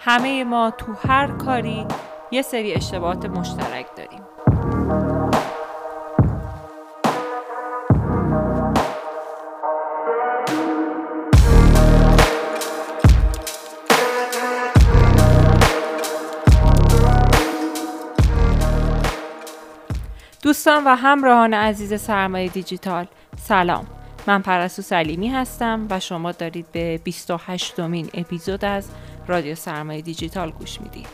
همه ما تو هر کاری یه سری اشتباهات مشترک داریم. دوستان و همراهان عزیز سرمایه دیجیتال سلام. من پرستو سلیمی هستم و شما دارید به 28 دومین اپیزود از رادیو سرمایه دیجیتال گوش می‌دید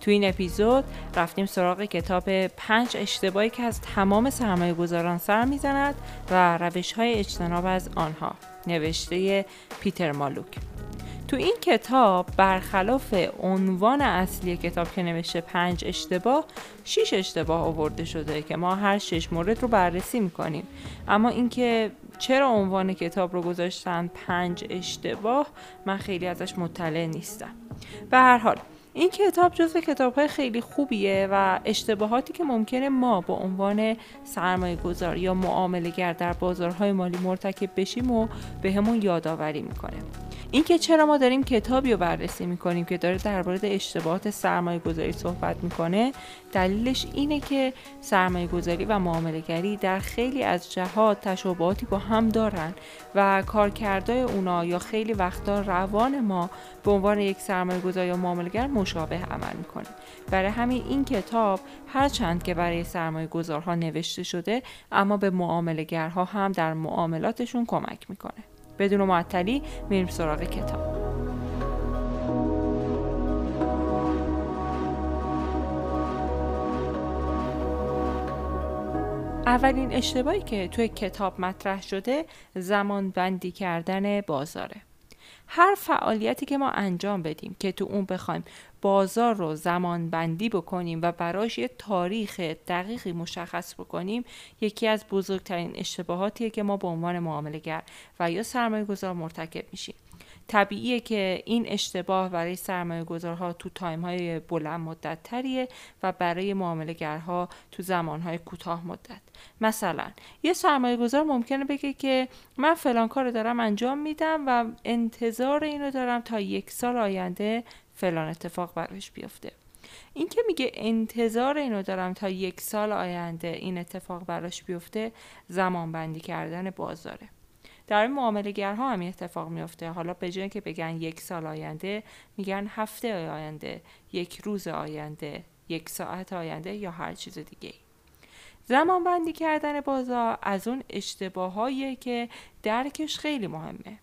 تو این اپیزود رفتیم سراغ کتاب پنج اشتباهی که از تمام سرمایه گذاران سر می‌زند و روش های اجتناب از آنها. نوشته پیتر مالوک. تو این کتاب برخلاف عنوان اصلی کتاب که نوشته پنج اشتباه شیش اشتباه آورده شده که ما هر شش مورد رو بررسی می‌کنیم. اما اینکه چرا عنوان کتاب رو گذاشتن پنج اشتباه؟ من خیلی ازش مطلع نیستم. به هر حال این کتاب جزو کتاب خیلی خوبیه و اشتباهاتی که ممکنه ما با عنوان سرمایه گذار یا معامله گر در بازارهای مالی مرتکب بشیم و به همون یادآوری می‌کنه. اینکه چرا ما داریم کتابی رو بررسی می‌کنیم که داره در مورد اشتباهات سرمایه گذاری صحبت می‌کنه دلیلش اینه که سرمایه گذاری و معامله در خیلی از جهات تشابهاتی با هم دارن و کارکردهای اونا یا خیلی وقتا روان ما به عنوان یک سرمایه گذار یا معاملگر مشابه عمل می‌کنه. برای همین این کتاب هرچند که برای سرمایه گذارها نوشته شده اما به معاملگرها هم در معاملاتشون کمک می‌کنه. بدون معطلی میریم سراغ کتاب. اولین اشتباهی که توی کتاب مطرح شده زمان بندی کردن بازاره. هر فعالیتی که ما انجام بدیم که تو اون بخوایم بازار رو زمان بندی بکنیم و براش یه تاریخ دقیقی مشخص بکنیم یکی از بزرگترین اشتباهاتیه که ما به عنوان معامله گر و یا سرمایه گذار مرتکب میشیم. طبیعیه که این اشتباه برای سرمایه گذارها تو تایم های بلند مدت تریه و برای معاملگرها تو زمان های کوتاه مدت مثلا یه سرمایه گذار ممکنه بگه که من فلان کار دارم انجام میدم و انتظار اینو دارم تا یک سال آینده فلان اتفاق براش بیفته. این که میگه انتظار اینو دارم تا یک سال آینده این اتفاق براش بیفته زمان بندی کردن بازاره. در این معاملهگرها هم اتفاق میفته حالا به جای که بگن یک سال آینده میگن هفته آینده یک روز آینده یک ساعت آینده یا هر چیز دیگه زمان بندی کردن بازار از اون اشتباهایی که درکش خیلی مهمه.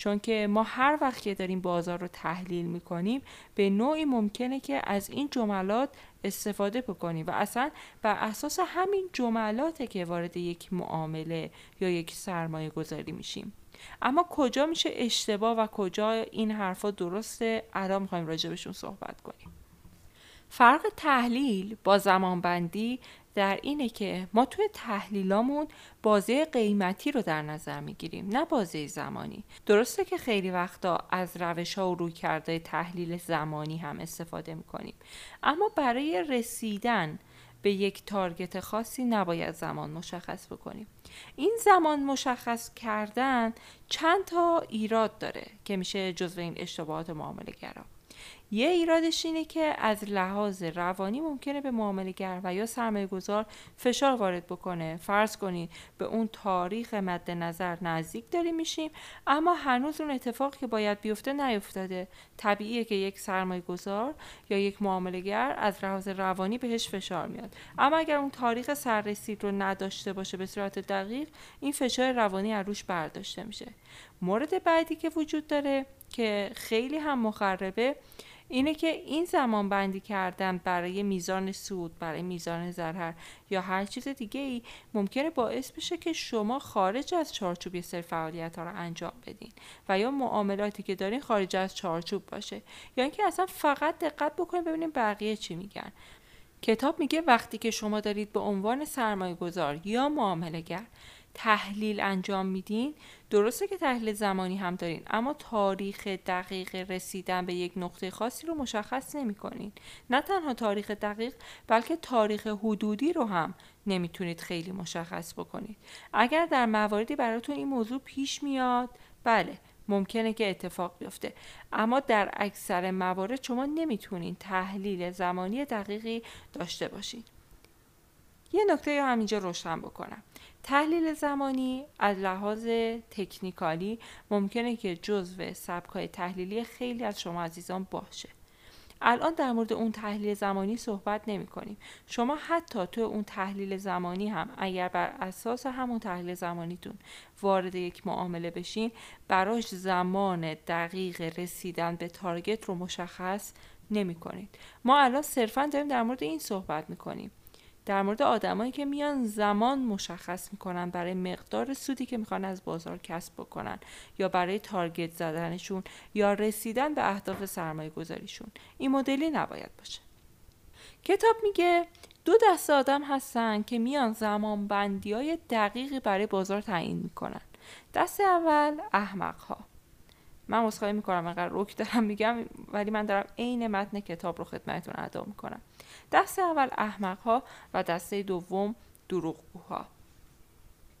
چون که ما هر وقت که داریم بازار رو تحلیل می‌کنیم به نوعی ممکنه که از این جملات استفاده بکنیم و اصلا بر اساس همین جملاته که وارد یک معامله یا یک سرمایه گذاری میشیم. اما کجا میشه اشتباه و کجا این حرفا درسته؟ الان می‌خوایم راجبشون صحبت کنیم. فرق تحلیل با زمانبندی در اینه که ما توی تحلیلامون بازه قیمتی رو در نظر می‌گیریم نه بازه زمانی. درسته که خیلی وقتا از روش ها و روی کرده تحلیل زمانی هم استفاده می‌کنیم. اما برای رسیدن به یک تارگت خاصی نباید زمان مشخص بکنیم. این زمان مشخص کردن چند تا ایراد داره که میشه جزو این اشتباهات معامله گرا یه ایرادش اینه که از لحاظ روانی ممکنه به معاملهگر و یا سرمایه گذار فشار وارد بکنه. فرض کنید به اون تاریخ مد نظر نزدیک داریم میشیم اما هنوز اون اتفاق که باید بیفته نیفتاده. طبیعیه که یک سرمایه گذار یا یک معاملهگر از لحاظ روانی بهش فشار میاد. اما اگر اون تاریخ سررسید رو نداشته باشه به صورت دقیق این فشار روانی از روش برداشته میشه. مورد بعدی که وجود داره که خیلی هم مخربه اینه که این زمان بندی کردن برای میزان سود برای میزان ضرر یا هر چیز دیگه ای ممکنه باعث بشه که شما خارج از چارچوب یه سری فعالیت ها رو انجام بدین و یا معاملاتی که دارین خارج از چارچوب باشه. یا اینکه اصلا فقط دقت بکنید ببینید بقیه چی میگن. کتاب میگه وقتی که شما دارید به عنوان سرمایه گذار یا معامله گر تحلیل انجام میدین درسته که تحلیل زمانی هم دارین اما تاریخ دقیق رسیدن به یک نقطه خاصی رو مشخص نمی کنین. نه تنها تاریخ دقیق بلکه تاریخ حدودی رو هم نمی‌تونید خیلی مشخص بکنید. اگر در مواردی براتون این موضوع پیش میاد بله ممکنه که اتفاق بیفته. اما در اکثر موارد شما نمی‌تونین تحلیل زمانی دقیقی داشته باشین. یه نکته رو همینجا روشن بکنم تحلیل زمانی از لحاظ تکنیکالی ممکنه که جزو سبکای تحلیلی خیلی از شما عزیزان باشه الان در مورد اون تحلیل زمانی صحبت نمی کنیم. شما حتی تو اون تحلیل زمانی هم اگر بر اساس همون تحلیل زمانیتون وارد یک معامله بشین براش زمان دقیق رسیدن به تارگت رو مشخص نمی کنید. ما الان صرفا داریم در مورد این صحبت می کنیم. در مورد آدمایی که میان زمان مشخص می‌کنن برای مقدار سودی که می‌خوان از بازار کسب بکنن یا برای تارگت زدنشون یا رسیدن به اهداف سرمایه گذاریشون این مدلی نباید باشه. کتاب میگه دو دست آدم هستن که میان زمان بندی های دقیقی برای بازار تعیین می‌کنن. دست اول احمق ها من مصخواهی می‌کنم انقدر روک دارم میگم ولی من دارم عین متن کتاب رو خدمتتون ادا می‌کنم. دست اول احمق ها و دسته دوم دروغگوها.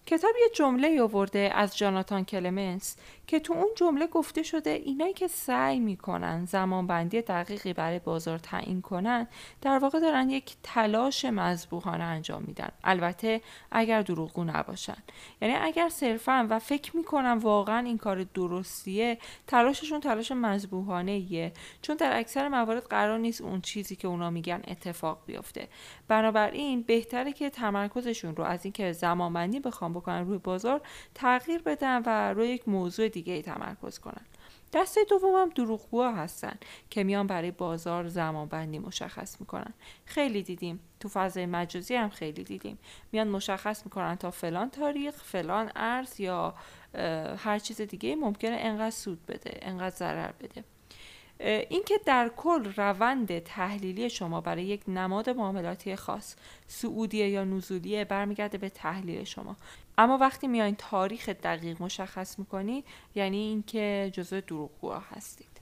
کتاب یه جمله آورده از جاناتان کلمنس که تو اون جمله گفته شده اینایی که سعی می‌کنن زمانبندی دقیقی برای بازار تعیین کنن در واقع دارن یک تلاش مذبوحانه انجام میدن. البته اگر دروغگو نباشن. یعنی اگر صرفا و فکر می‌کنن واقعا این کار درستیه تلاششون تلاش مذبوحانه ایه چون در اکثر موارد قرار نیست اون چیزی که اونا میگن اتفاق بیفته. بنابراین بهتره که تمرکزشون رو از اینکه زمانبندی بخوام بکنن روی بازار تغییر بدن و روی یک موضوع دیگه ای تمرکز کنن. دسته دوم هم دروغگوها هستن که میان برای بازار زمان بندی مشخص می‌کنن. خیلی دیدیم. تو فضای مجازی هم خیلی دیدیم. میان مشخص می‌کنن تا فلان تاریخ فلان ارز یا هر چیز دیگه ممکنه انقدر سود بده انقدر ضرر بده. اینکه در کل روند تحلیلی شما برای یک نماد معاملاتی خاص سعودیه یا نزولیه برمیگرده به تحلیل شما. اما وقتی میایین تاریخ دقیق مشخص می‌کنی یعنی اینکه جزء دروغگوها هستید.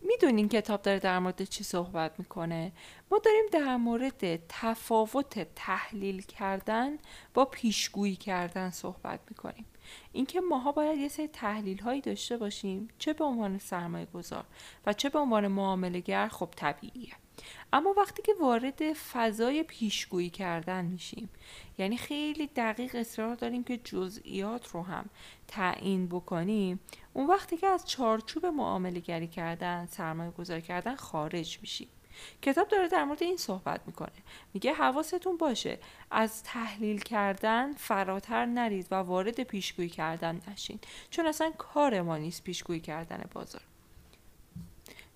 می‌دونین کتاب داره در مورد چی صحبت می‌کنه. ما داریم در مورد تفاوت تحلیل کردن با پیشگویی کردن صحبت می‌کنیم. اینکه ماها باید یه سری تحلیل هایی داشته باشیم چه به عنوان سرمایه گذار و چه به عنوان معامله گر خب طبیعیه. اما وقتی که وارد فضای پیشگویی کردن میشیم یعنی خیلی دقیق اصرار داریم که جزئیات رو هم تعیین بکنیم اون وقتی که از چارچوب معامله گری کردن سرمایه گذاری کردن خارج میشیم. کتاب داره در مورد این صحبت می‌کنه. میگه حواستون باشه از تحلیل کردن فراتر نرید و وارد پیشگویی کردن نشین. چون اصلا کار ما نیست پیشگویی کردن بازار.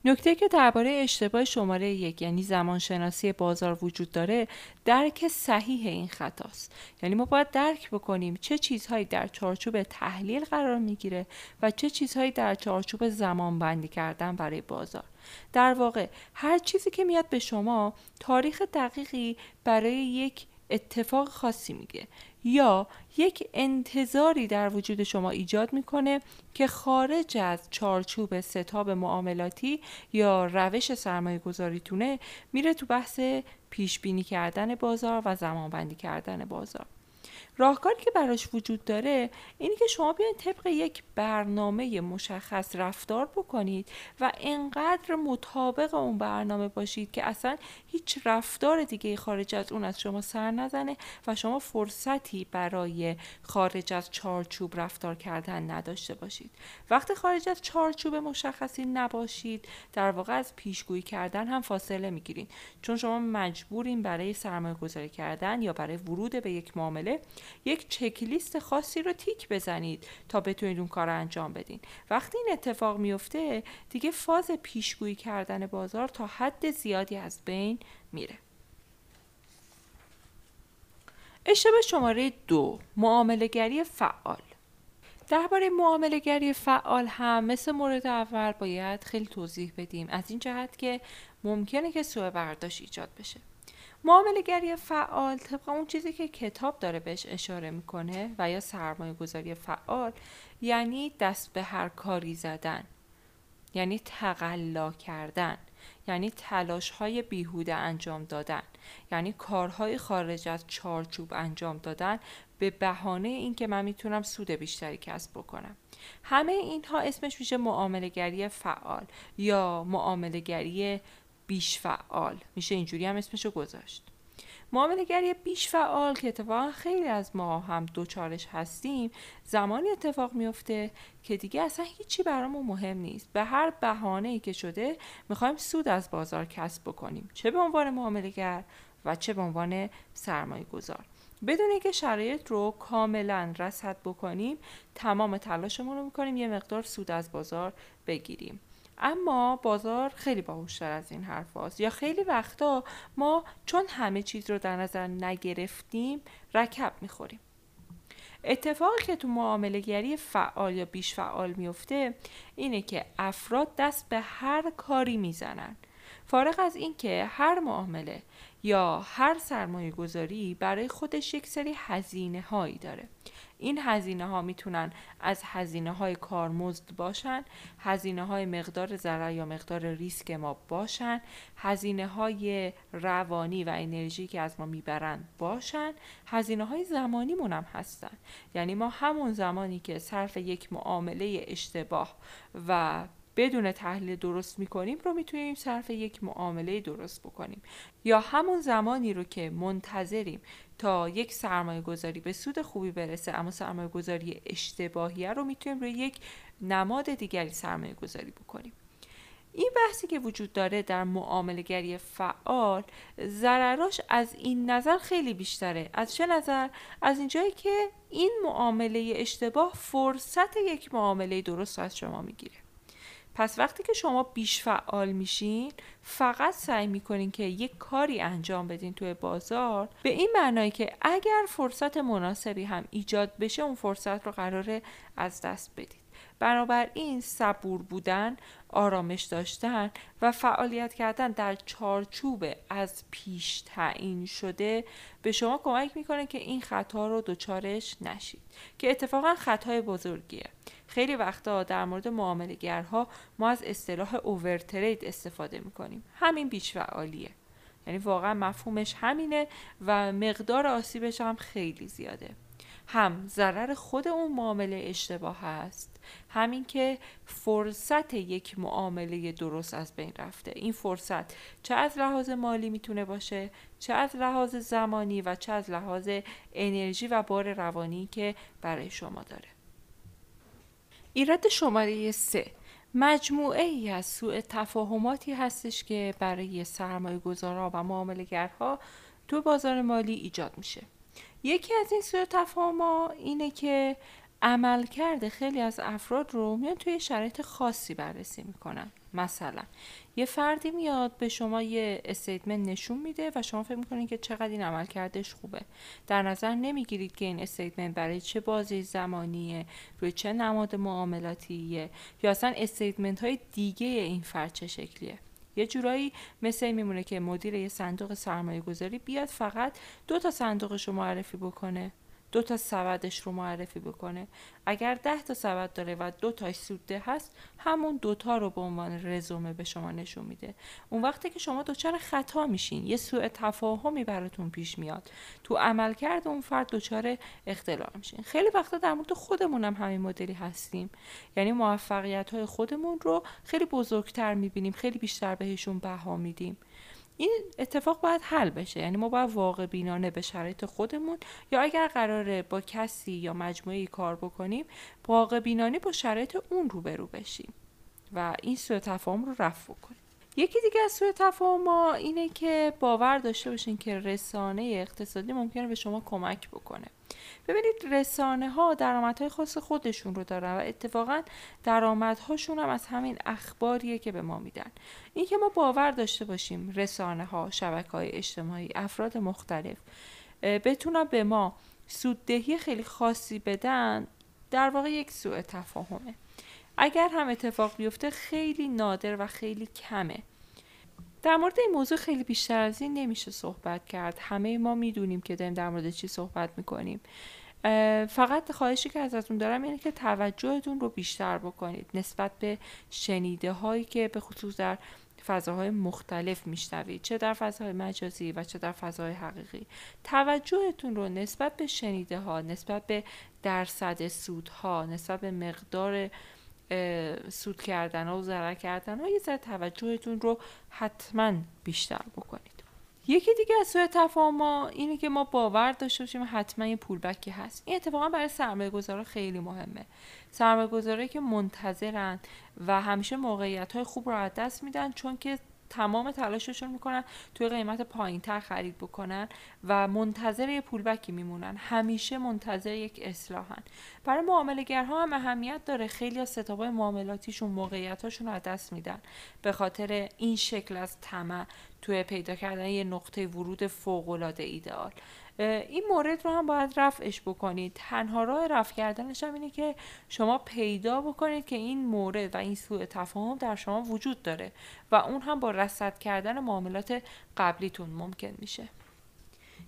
نکته که درباره اشتباه شماره یک یعنی زمانشناسی بازار وجود داره درک صحیح این خطاست یعنی ما باید درک بکنیم چه چیزهایی در چارچوب تحلیل قرار می‌گیره و چه چیزهایی در چارچوب زمان بندی کردن برای بازار. در واقع هر چیزی که میاد به شما تاریخ دقیقی برای یک اتفاق خاصی میگه. یا یک انتظاری در وجود شما ایجاد می‌کنه که خارج از چارچوب ستاب معاملاتی یا روش سرمایه گذاریتونه میره تو بحث پیش بینی کردن بازار و زمانبندی کردن بازار. راهکاری که براش وجود داره اینی که شما بیاین طبق یک برنامه مشخص رفتار بکنید و انقدر مطابق اون برنامه باشید که اصلا هیچ رفتار دیگه خارج از اون از شما سر نزنه و شما فرصتی برای خارج از چارچوب رفتار کردن نداشته باشید. وقتی خارج از چارچوب مشخصی نباشید در واقع از پیشگویی کردن هم فاصله می‌گیرید. چون شما مجبورین برای سرمایه گذاری کردن یا برای ورود به یک معامله یک چکلیست خاصی رو تیک بزنید تا بتونید اون کار رو انجام بدین. وقتی این اتفاق میفته دیگه فاز پیشگویی کردن بازار تا حد زیادی از بین میره. اشتباه شماره دو معاملگری فعال. درباره معاملگری فعال هم مثل مورد اول باید خیلی توضیح بدیم. از این جهت که ممکنه که سوء برداشت ایجاد بشه. معاملگری فعال طبق اون چیزی که کتاب داره بهش اشاره می‌کنه و یا سرمایه گذاری فعال یعنی دست به هر کاری زدن یعنی تقلا کردن یعنی تلاش های بیهوده انجام دادن یعنی کارهای خارج از چارچوب انجام دادن به بهانه اینکه من می‌تونم سود بیشتری کسب بکنم. همه اینها اسمش میشه معاملگری فعال یا معاملگری بیش فعال میشه اینجوری هم اسمشو گذاشت. معاملگری بیش فعال که اتفاقا خیلی از ما هم دوچارش هستیم زمانی اتفاق میفته که دیگه اصلا هیچی برامون مهم نیست. به هر بهانه ای که شده می‌خوایم سود از بازار کسب بکنیم. چه به عنوان معاملگر و چه به عنوان سرمایه گذار بدون اینکه شرایط رو کاملا رصد بکنیم تمام تلاشمون رو می‌کنیم یه مقدار سود از بازار بگیریم. اما بازار خیلی باهوشتر از این حرف هاست. یا خیلی وقتا ما چون همه چیز رو در نظر نگرفتیم رکب می‌خوریم اتفاقی که تو معامله گری فعال یا بیش فعال میفته اینه که افراد دست به هر کاری می‌زنن فارغ از اینکه هر معامله یا هر سرمایه گذاری برای خودش یک سری هزینه هایی داره. این هزینه ها می‌تونن از هزینه های کارمزد باشن هزینه های مقدار ضرر یا مقدار ریسک ما باشن هزینه های روانی و انرژی که از ما می‌برن باشن هزینه های زمانی هم هستن. یعنی ما همون زمانی که صرف یک معامله اشتباه و بدون تحلیل درست می‌کنیم رو می‌تونیم صرف یک معامله درست بکنیم. یا همون زمانی رو که منتظریم تا یک سرمایه گذاری به سود خوبی برسه اما سرمایه گذاری اشتباهیه رو می‌تونیم روی یک نماد دیگری سرمایه گذاری بکنیم. این بحثی که وجود داره در معاملگری فعال ضرراش از این نظر خیلی بیشتره. از چه نظر؟ از اینجایی که این معامله اشتباه فرصت یک معامله درست از شما می‌گیره. پس وقتی که شما بیش فعال میشین فقط سعی می‌کنین که یک کاری انجام بدین توی بازار. به این معنایی که اگر فرصت مناسبی هم ایجاد بشه اون فرصت رو قراره از دست بدید. بنابراین صبور بودن آرامش داشتن و فعالیت کردن در چارچوب از پیش تعیین شده به شما کمک می‌کنه که این خطا رو دچارش نشید که اتفاقا خطای بزرگیه. خیلی وقتا در مورد معاملگرها ما از اصطلاح اوورترید استفاده می‌کنیم. همین بیش فعالیه. یعنی واقعا مفهومش همینه و مقدار آسیبش هم خیلی زیاده. هم ضرر خود اون معامله اشتباه هست همین که فرصت یک معامله درست از بین رفته. این فرصت چه از لحاظ مالی می‌تونه باشه چه از لحاظ زمانی و چه از لحاظ انرژی و بار روانی که برای شما داره. ایراد شماره سه. مجموعه ای از سوء تفاهماتی هستش که برای سرمایه گذارا و معاملگرها تو بازار مالی ایجاد میشه. یکی از این سوء تفاهم اینه که عملکرد خیلی از افراد رو میان توی شرایط خاصی بررسی می‌کنن. مثلا یه فردی میاد به شما یه استیتمنت نشون میده و شما فکر می‌کنید که چقدر این عملکردش خوبه. در نظر نمی‌گیرید که این statement برای چه بازه زمانیه روی چه نماد معاملاتیه یا اصلا statement های دیگه این فرد چه شکلیه. یه جورایی مثل میمونه که مدیر یه صندوق سرمایه گذاری بیاد فقط دو تا صندوقش رو معرفی بکنه. دو تا سبدش رو معرفی بکنه. اگر ده تا سبد داره و دو تاش سوده هست همون دوتا رو به عنوان رزومه به شما نشون میده. اون وقتی که شما دچار خطا میشین یه سوء تفاهمی براتون پیش میاد. تو عملکرد اون فرد دچار اختلال میشین. خیلی وقتا در مورد خودمون هم همین مدلی هستیم. یعنی موفقیت های خودمون رو خیلی بزرگتر می‌بینیم خیلی بیشتر بهشون بها میدیم. این اتفاق باید حل بشه. یعنی ما باید واقع بینانه به شرایط خودمون یا اگر قراره با کسی یا مجموعه کار بکنیم واقع بینانه با شرایط اون روبرو بشیم و این سوء تفاهم رو رفع کنیم یکی دیگه از سوء تفاهم اینه که باور داشته باشین که رسانه اقتصادی ممکنه به شما کمک بکنه. ببینید رسانه ها درآمدهای خاص خودشون رو دارن و اتفاقا درآمدهاشون هم از همین اخباریه که به ما میدن. اینکه ما باور داشته باشیم رسانه ها شبکه های اجتماعی افراد مختلف بتونن به ما سوددهی خیلی خاصی بدن در واقع یک سوء تفاهمه. اگر هم اتفاق بیفته خیلی نادر و خیلی کمه. در مورد این موضوع خیلی بیشتر از این نمیشه صحبت کرد. همه ما می‌دونیم که داریم در مورد چی صحبت می‌کنیم. فقط خواهشی که ازتون دارم اینه که توجهتون رو بیشتر بکنید. نسبت به شنیده هایی که به خصوص در فضاهای مختلف میشنوید. چه در فضاهای مجازی و چه در فضاهای حقیقی. توجهتون رو نسبت به شنیده ها نسبت به درصد سودها نسبت به مقدار سود کردن ها و ضرر کردن ها یه ذره توجهتون رو حتما بیشتر بکنید. یکی دیگه از سوء تفاهم اینه که ما باور داشته باشیم حتما یه پولبکی هست. این اتفاقا برای سرمایه گذارا خیلی مهمه. سرمایه گذاره که منتظرن و همیشه موقعیت های خوب رو از دست میدن چون که تمام تلاششون می‌کنن توی قیمت پایین تر خرید بکنن و منتظر یه پولبکی میمونن. همیشه منتظر یک اصلاحن. برای معاملگرها هم اهمیت داره. خیلی از ستابای معاملاتیشون موقعیتاشون رو از دست میدن. به خاطر این شکل از طمع توی پیدا کردن یه نقطه ورود فوقالعاده ایدئال این مورد رو هم باید رفعش بکنید. تنها راه رفع کردنش هم اینه که شما پیدا بکنید که این مورد و این سوء تفاهم در شما وجود داره و اون هم با رصد کردن معاملات قبلیتون ممکن میشه.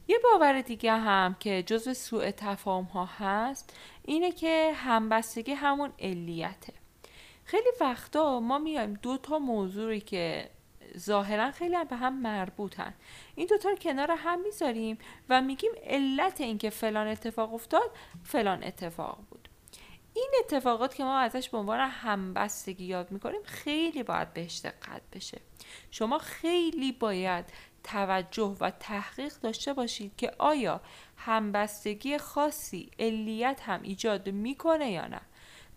یه باور دیگه هم که جزو سوء تفاهم ها هست اینه که همبستگی همون علیته. خیلی وقتا ما میایم دو تا موضوعی که ظاهرا خیلی هم به هم مربوطن. این دوتا رو کنار هم می‌ذاریم و میگیم علت اینکه فلان اتفاق افتاد فلان اتفاق بود. این اتفاقات که ما ازش به عنوان همبستگی یاد می‌کنیم خیلی باید بهش دقت بشه. شما خیلی باید توجه و تحقیق داشته باشید که آیا همبستگی خاصی علیت هم ایجاد می‌کنه یا نه.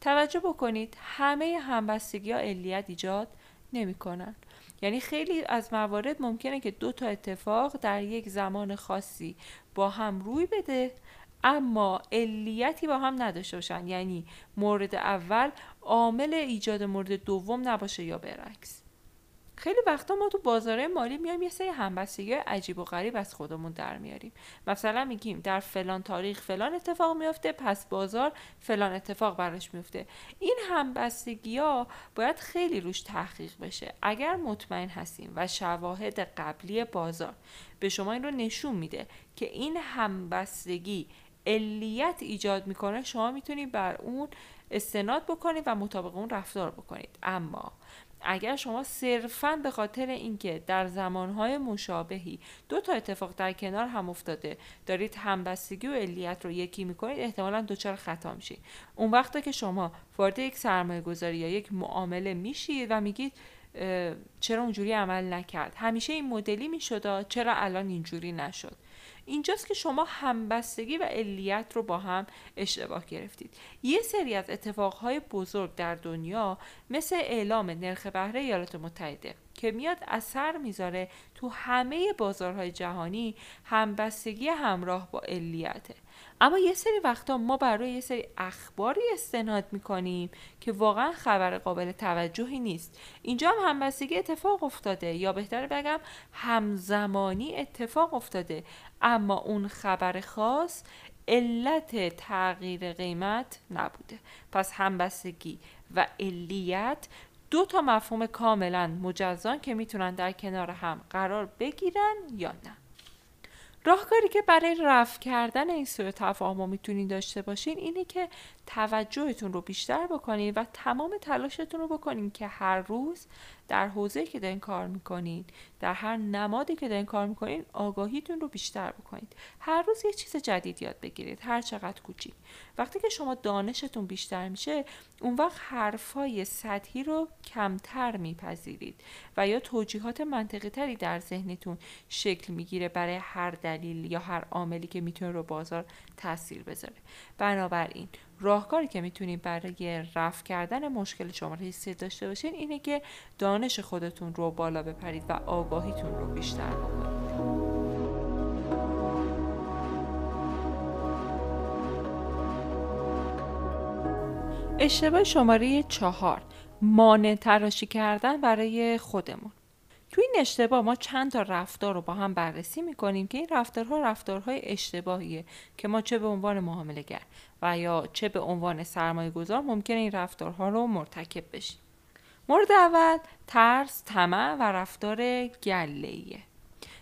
توجه بکنید همه همبستگی ها علیت ایجاد نمی‌کنن. یعنی خیلی از موارد ممکنه که دو تا اتفاق در یک زمان خاصی با هم روی بده اما علیتی با هم نداشته باشن. یعنی مورد اول عامل ایجاد مورد دوم نباشه یا برعکس. خیلی وقتا ما تو بازار مالی میایم یه سری همبستگی عجیب و غریب از خودمون در میاریم. مثلا میگیم در فلان تاریخ فلان اتفاق میافته پس بازار فلان اتفاق براش میفته این همبستگی ها باید خیلی روش تحقیق بشه. اگر مطمئن هستیم و شواهد قبلی بازار به شما این رو نشون میده که این همبستگی علیت ایجاد می‌کنه شما می‌تونید بر اون استناد بکنید و مطابق اون رفتار بکنید. اما اگر شما صرفا به خاطر اینکه در زمانهای مشابهی دو تا اتفاق در کنار هم افتاده دارید همبستگی و علیت رو یکی می‌کنید احتمالا دچار خطا میشید. اون وقتا که شما وارد یک سرمایه گذاری یا یک معامله میشید و میگید چرا اونجوری عمل نکرد؟ همیشه این مدلی می‌شد چرا الان اینجوری نشد؟ اینجاست که شما همبستگی و علیت رو با هم اشتباه گرفتید. یه سری از اتفاقهای بزرگ در دنیا مثل اعلام نرخ بهره ایالات متحده که میاد اثر می‌ذاره تو همه بازارهای جهانی همبستگی همراه با علیته. اما یه سری وقتا ما برای یه سری اخباری استناد می‌کنیم که واقعا خبر قابل توجهی نیست. اینجا هم همبستگی اتفاق افتاده. یا بهتر بگم همزمانی اتفاق افتاده. اما اون خبر خاص علت تغییر قیمت نبوده. پس همبستگی و علیت دو تا مفهوم کاملا مجزان که می‌تونن در کنار هم قرار بگیرن یا نه. راهکاری که برای رفع کردن این سوء تفاهم می‌تونید داشته باشین اینه که توجهتون رو بیشتر بکنید و تمام تلاشتون رو بکنید که هر روز در حوزه که دارین کار می‌کنین در هر نمادی که دارین کار می‌کنین آگاهیتون رو بیشتر بکنید. هر روز یه چیز جدید یاد بگیرید هر چقدر کوچیک. وقتی که شما دانشتون بیشتر میشه اون وقت حرفای سطحی رو کمتر میپذیرید و یا توجیهات منطقی تری در ذهنتون شکل می‌گیره برای هر دلیل یا هر عاملی که می‌تونه رو بازار تاثیر بذاره. بنابراین راهکاری که می‌تونید برای رفع کردن مشکل شما حسی داشته باشین اینه که دانش خودتون رو بالا بپرید و آگاهیتون رو بیشتر بکنید. اشتباه شماره چهار مانع تراشی کردن برای خودمون. تو این اشتباه ما چند تا رفتار رو با هم بررسی می‌کنیم که این رفتارها رفتارهای اشتباهیه که ما چه به عنوان معاملهگر و یا چه به عنوان سرمایه گذار ممکنه این رفتارها رو مرتکب بشیم. مورد اول ترس، طمع و رفتار گلهیه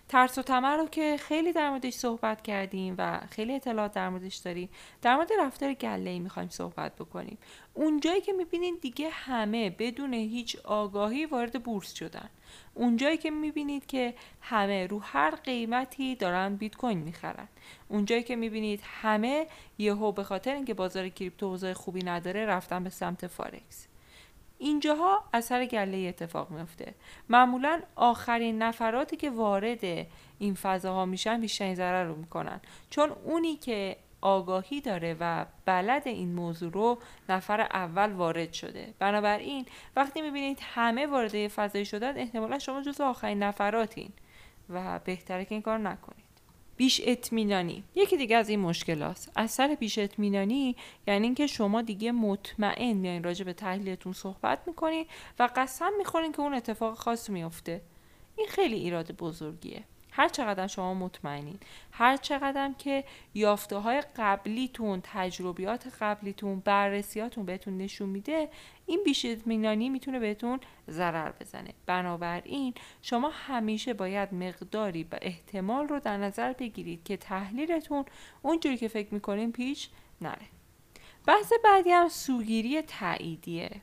ترس و تمر رو که خیلی در موردش صحبت کردیم و خیلی اطلاعات در موردش داریم در مورد رفتار گله ای می‌خوایم صحبت بکنیم. اونجایی که می‌بینین دیگه همه بدون هیچ آگاهی وارد بورس شدن. اونجایی که می‌بینید که همه رو هر قیمتی دارن بیت کوین می‌خرن. اونجایی که می‌بینید همه یهو به خاطر اینکه بازار کریپتو اوضاع خوبی نداره رفتن به سمت فارکس اینجاها اثر گله اتفاق میفته معمولا آخرین نفراتی که وارد این فضاها میشن بیشترین ضرر رو می‌کنن. چون اونی که آگاهی داره و بلد این موضوع رو نفر اول وارد شده. بنابراین وقتی می‌بینید همه وارد فضایی شدن احتمالا شما جز آخرین نفراتین و بهتره که این کار نکنید. بیش اطمینانی. یکی دیگه از این مشکل هست اثر بیش اطمینانی یعنی اینکه شما دیگه مطمئن میایین راجع به تحلیلتون صحبت می‌کنین و قسم می‌خورین که اون اتفاق خاص میافته. این خیلی ایراد بزرگیه. هر چقدر شما مطمئنین. هر چقدر که یافته های قبلیتون تجربیات قبلیتون بررسیاتون بهتون نشون میده این بیش اطمینانی می‌تونه بهتون ضرر بزنه. بنابراین شما همیشه باید مقداری به احتمال رو در نظر بگیرید که تحلیلتون اونجوری که فکر می‌کنین پیش نره. بحث بعدی هم سوگیری تاییدیه.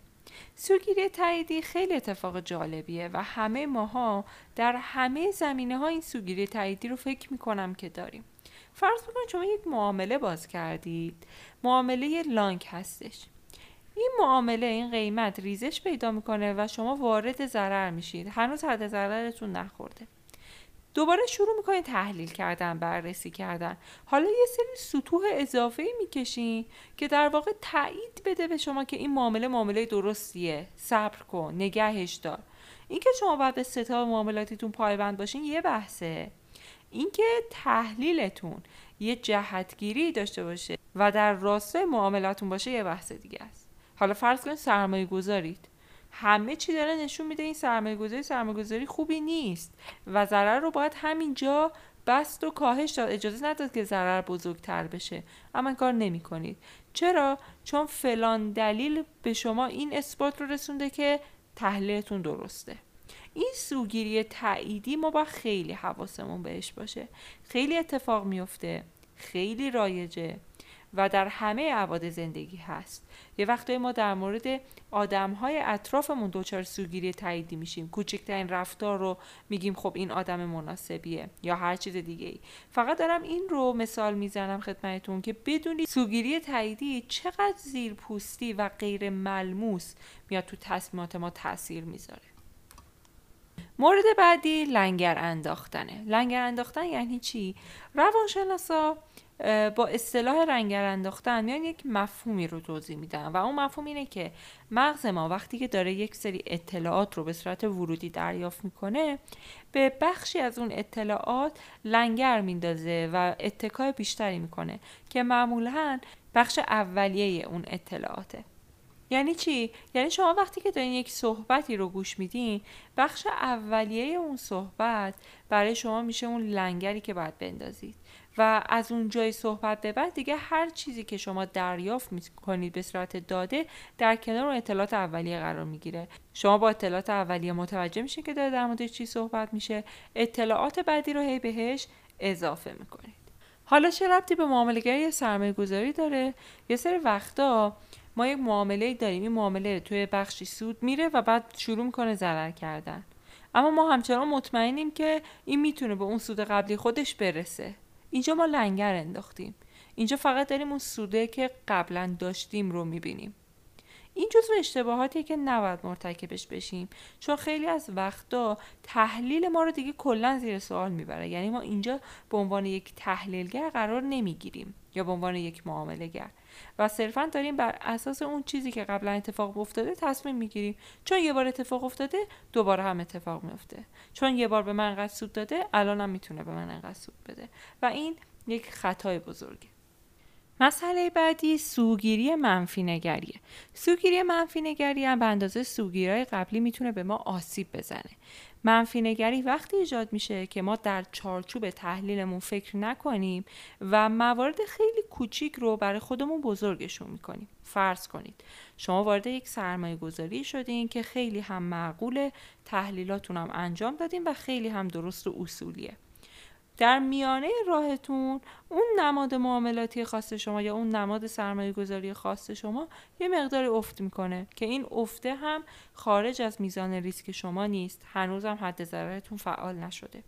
سوگیری تاییدی خیلی اتفاق جالبیه و همه ماها در همه زمینه ها این سوگیری تاییدی رو فکر می‌کنم که داریم. فرض بکنید شما یک معامله باز کردید. معامله لانک هستش. این معامله این قیمت ریزش پیدا می‌کنه و شما وارد ضرر میشید. هنوز حد ضررتون نخورده. دوباره شروع می‌کنین تحلیل کردن بررسی کردن. حالا یه سری سطوح اضافه می‌کشین که در واقع تایید بده به شما که این معامله معامله درستیه. صبر کن نگهش دار. اینکه شما باید به ستا معاملاتیتون پایبند باشین یه بحثه. اینکه تحلیلتون یه جهتگیری داشته باشه و در راستای معاملاتون باشه یه بحث دیگه است. حالا فرض کنید سرمایه گذارید همه چی داره نشون میده این سرمایه گذاری خوبی نیست و ضرر رو باید همینجا بست و کاهش داد. اجازه نداد که ضرر بزرگتر بشه. اما کار نمی کنید چرا؟ چون فلان دلیل به شما این اثبات رو رسونده که تحلیلتون درسته. این سوگیری تاییدی ما با خیلی حواسمون بهش باشه. خیلی اتفاق میفته خیلی رایجه. و در همه عواد زندگی هست. یه وقتی ما در مورد آدم های اطرافمون دوچار سوگیری تاییدی میشیم. کوچکترین رفتار رو میگیم خب این آدم مناسبیه یا هر چیز دیگه ای فقط دارم این رو مثال می‌زنم خدمتتون که بدونید سوگیری تاییدی چقدر زیرپوستی و غیر ملموس میاد تو تصمیمات ما تاثیر می‌ذاره. مورد بعدی لنگر انداختنه. لنگر انداختن یعنی چی؟ روانشناسا با اصطلاح رنگر انداختن میان یک مفهومی رو توضیح میدن و اون مفهوم اینه که مغز ما وقتی که داره یک سری اطلاعات رو به صورت ورودی دریافت می‌کنه به بخشی از اون اطلاعات لنگر میندازه و اتکای بیشتری می‌کنه که معمولا بخش اولیه اون اطلاعاته یعنی چی؟ یعنی شما وقتی که دارین یک صحبتی رو گوش میدین بخش اولیه اون صحبت برای شما میشه اون لنگری که باید بندازید و از اون جای صحبت به بعد دیگه هر چیزی که شما دریافت می‌کنید به صورت داده در کنار اون اطلاعات اولیه قرار می‌گیره. شما با اطلاعات اولیه متوجه میشه که داره در مورد چی صحبت میشه. اطلاعات بعدی رو هی بهش اضافه می‌کنید. حالا چه ربطی به معاملهگری یا سرمایه گذاری داره؟ یه سری وقتا ما یک معامله داریم. این معامله توی بخشی سود میره و بعد شروع می‌کنه ضرر کردن. اما ما همچنان مطمئنیم که این می‌تونه به اون سود قبلی خودش برسه. اینجا ما لنگر انداختیم. اینجا فقط داریم اون سوده که قبلا داشتیم رو می‌بینیم. این جزو اشتباهاتیه که نباید مرتکبش بشیم. چون خیلی از وقتا تحلیل ما رو دیگه کلا زیر سوال می‌بره. یعنی ما اینجا به عنوان یک تحلیلگر قرار نمی‌گیریم یا به عنوان یک معامله گر و صرفا داریم بر اساس اون چیزی که قبلا اتفاق افتاده تصمیم می‌گیریم. چون یه بار اتفاق افتاده دوباره هم اتفاق میفته چون یه بار به من انقدر سود داده الان هم می‌تونه به من انقدر بده. و این یک خطای بزرگه. مسئله بعدی سوگیری منفی نگریه سوگیری منفی نگری هم به اندازه سوگیری قبلی می‌تونه به ما آسیب بزنه. منفی نگری وقتی ایجاد میشه که ما در چارچوب تحلیلمون فکر نکنیم و موارد خیلی کوچیک رو برای خودمون بزرگشون می‌کنیم. فرض کنید شما وارد یک سرمایه گذاری شدین که خیلی هم معقول تحلیلاتون هم انجام دادین و خیلی هم درست و اصولیه. در میانه راهتون اون نماد معاملاتی خاص شما یا اون نماد سرمایه گذاری خاص شما یه مقدار افت می‌کنه که این افته هم خارج از میزان ریسک شما نیست. هنوز هم حد ضررتون فعال نشده.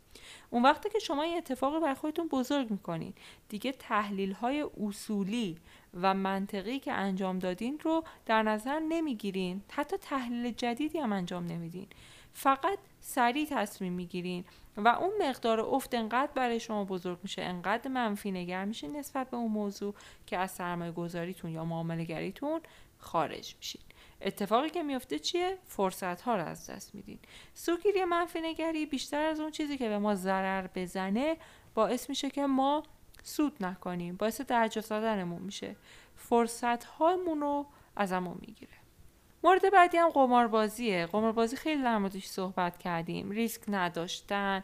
اون وقتی که شما این اتفاقی بر خودتون بزرگ می‌کنین دیگه تحلیل های اصولی و منطقی که انجام دادین رو در نظر نمی‌گیرین. حتی تحلیل جدیدی هم انجام نمیدین. فقط سریع تصمیم می‌گیرین و اون مقدار افت انقدر برای شما بزرگ میشه انقدر منفی نگر میشه نسبت به اون موضوع که از سرمایه گذاریتون یا معامله گریتون خارج میشین. اتفاقی که میفته چیه؟ فرصت ها رو از دست میدین. سوگیری منفی نگری بیشتر از اون چیزی که به ما ضرر بزنه باعث میشه که ما سود نکنیم باعث درجا دادنمون میشه. فرصت هامون رو ازمون می‌گیره. مورد بعدی هم قماربازیه. قماربازی خیلی در موردش صحبت کردیم. ریسک نداشتن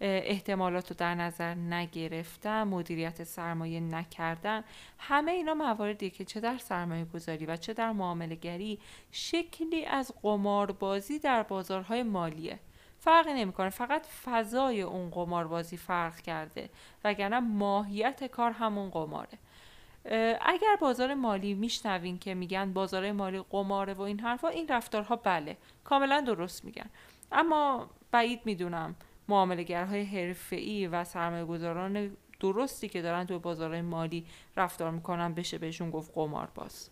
احتمالات رو در نظر نگرفتن مدیریت سرمایه نکردن. همه اینا مواردی که چه در سرمایه گذاری و چه در معامله گری شکلی از قماربازی در بازارهای مالیه. فرقی نمی‌کنه. فقط فضای اون قماربازی فرق کرده وگرنه ماهیت کار همون قماره. اگر بازار مالی میشنوین که میگن بازار مالی قماره و این حرفا این رفتارها بله کاملا درست میگن. اما بعید می‌دونم معاملهگرهای حرفه‌ای و سرمایه گذاران درستی که دارن تو بازار مالی رفتار می‌کنن بشه بهشون گفت قمارباز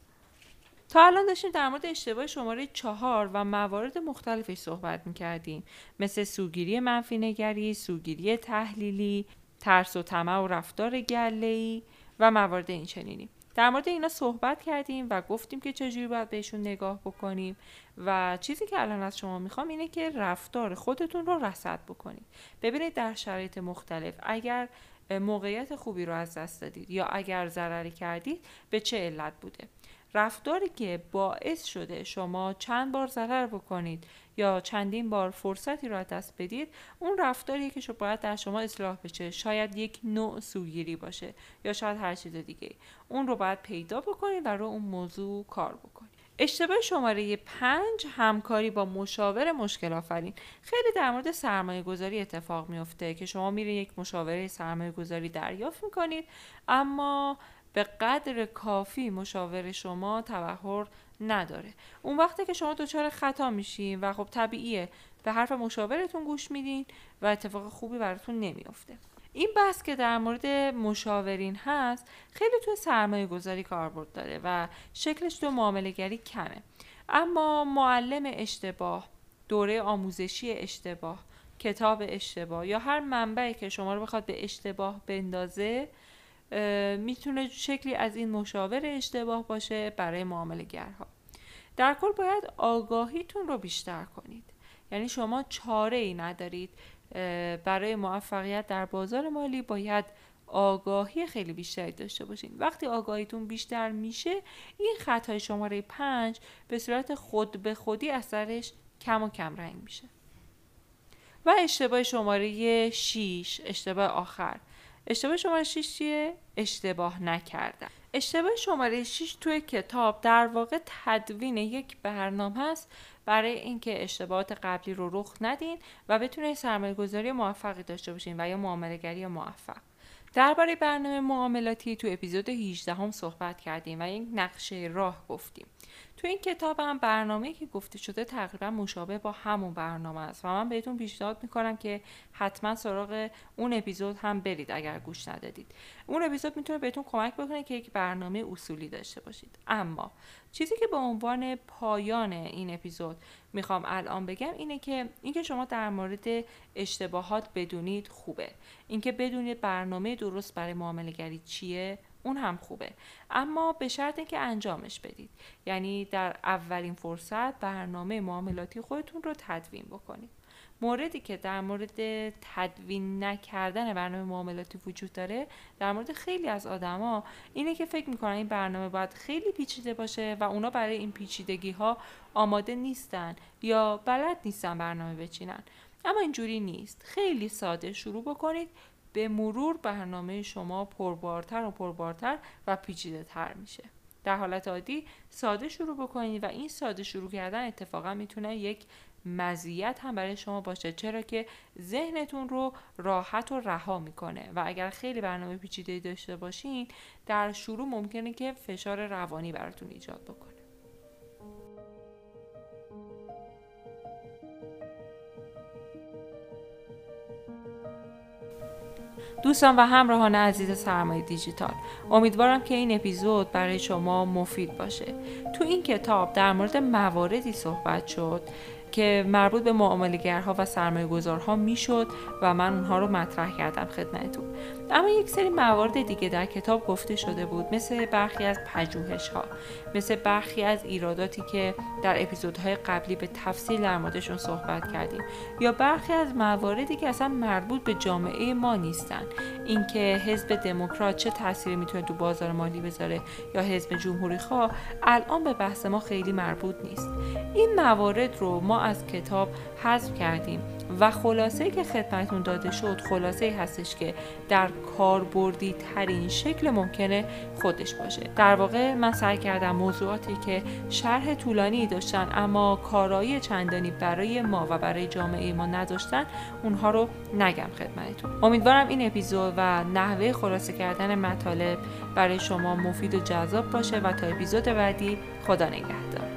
تا الان داشتیم در مورد اشتباه شماره چهار و موارد مختلفش صحبت می‌کردیم. مثل سوگیری منفی نگری، سوگیری تحلیلی، ترس و طمع و رفتار گله‌ای. و موارد این چنینی. در مورد اینا صحبت کردیم و گفتیم که چجوری باید بهشون نگاه بکنیم و چیزی که الان از شما می‌خوام اینه که رفتار خودتون رو رصد بکنید. ببینید در شرایط مختلف اگر موقعیت خوبی رو از دست دادید یا اگر ضرری کردید به چه علت بوده؟ رفتاری که باعث شده شما چند بار ضرر بکنید یا چندین بار فرصتی را دست بدید اون رفتاریه که باید در شما اصلاح بشه. شاید یک نوع سوگیری باشه یا شاید هر چیز دیگه. اون رو باید پیدا بکنید و رو اون موضوع کار بکنید. اشتباه شماره پنج همکاری با مشاور مشکل آفرین. خیلی در مورد سرمایه گذاری اتفاق میفته که شما میره یک مشاوره سرمایه گذاری دریافت می‌کنید اما به قدر کافی مشاور شما تبهر نداره. اون وقتی که شما دچار خطا میشین و خب طبیعیه. به حرف مشاورتون گوش میدین و اتفاق خوبی براتون نمیافته. این بحث که در مورد مشاورین هست خیلی تو سرمایه گذاری کاربرد داره و شکلش تو معامله گری کمه. اما معلم اشتباه دوره آموزشی اشتباه کتاب اشتباه یا هر منبعی که شما رو بخواد به اشتباه بندازه می‌تونه شکلی از این مشاور اشتباه باشه برای معامله گرها در کل باید آگاهیتون رو بیشتر کنید. یعنی شما چاره ای ندارید برای موفقیت در بازار مالی باید آگاهی خیلی بیشتری داشته باشین. وقتی آگاهیتون بیشتر میشه این خطای شماره پنج به صورت خود به خودی اثرش کم و کم رنگ میشه. و اشتباه شماره 6 اشتباه آخر. اشتباه شماره 6 چیه؟ اشتباه نکردن اشتباه شماره 6 توی کتاب در واقع تدوین یک برنامه است برای اینکه اشتباهات قبلی رو رخ ندین و بتونید سرمایه گذاری موفقی داشته باشین و یا معامله موفق. درباره برنامه معاملاتی تو اپیزود 18 هم صحبت کردیم و یک نقشه راه گفتیم. تو این کتاب هم برنامه که گفته شده تقریبا مشابه با همون برنامه است و من بهتون پیشنهاد می‌کنم که حتما سراغ اون اپیزود هم برید اگر گوش ندادید. اون اپیزود می‌تونه بهتون کمک بکنه که یک برنامه اصولی داشته باشید. اما چیزی که به عنوان پایان این اپیزود می‌خوام الان بگم اینه که اینکه شما در مورد اشتباهات بدونید خوبه. اینکه بدونید برنامه درست برای معامله گری چیه اون هم خوبه. اما به شرط که انجامش بدید. یعنی در اولین فرصت برنامه معاملاتی خودتون رو تدوین بکنید. موردی که در مورد تدوین نکردن برنامه معاملاتی وجود داره در مورد خیلی از آدما اینه که فکر می‌کنن این برنامه باید خیلی پیچیده باشه و اونا برای این پیچیدگی ها آماده نیستن یا بلد نیستن برنامه بچینن. اما اینجوری نیست. خیلی ساده شروع بکنید. به مرور برنامه شما پربارتر و پربارتر و پیچیده تر میشه. در حالت عادی ساده شروع بکنید و این ساده شروع کردن اتفاقا می‌تونه یک مزیت هم برای شما باشه. چرا که ذهنتون رو راحت و رها می‌کنه و اگر خیلی برنامه پیچیده داشته باشین در شروع ممکنه که فشار روانی براتون ایجاد بکنه. دوستان و همراهان عزیز سرمایه دیجیتال امیدوارم که این اپیزود برای شما مفید باشه. تو این کتاب در مورد مواردی صحبت شد که مربوط به معاملهگرها و سرمایه گذارها می‌شد و من اونها رو مطرح کردم خدمتتون. اما یک سری موارد دیگه در کتاب گفته شده بود مثل برخی از پژوهش ها مثل برخی از ایراداتی که در اپیزودهای قبلی به تفصیل در موردشون صحبت کردیم یا برخی از مواردی که اصلا مربوط به جامعه ما نیستن. اینکه حزب دموکرات چه تأثیری می‌تونه تو بازار مالی بذاره یا حزب جمهوری خواه الان به بحث ما خیلی مربوط نیست. این موارد رو ما از کتاب حذف کردیم. و خلاصه که خدمتون داده شد خلاصه هستش که در کاربردی ترین شکل ممکنه خودش باشه. در واقع من سعی کردم موضوعاتی که شرح طولانی داشتن اما کارایی چندانی برای ما و برای جامعه ما نداشتن اونها رو نگم خدمتتون. امیدوارم این اپیزود و نحوه خلاصه کردن مطالب برای شما مفید و جذاب باشه و تا اپیزود بعدی خدا نگهدار.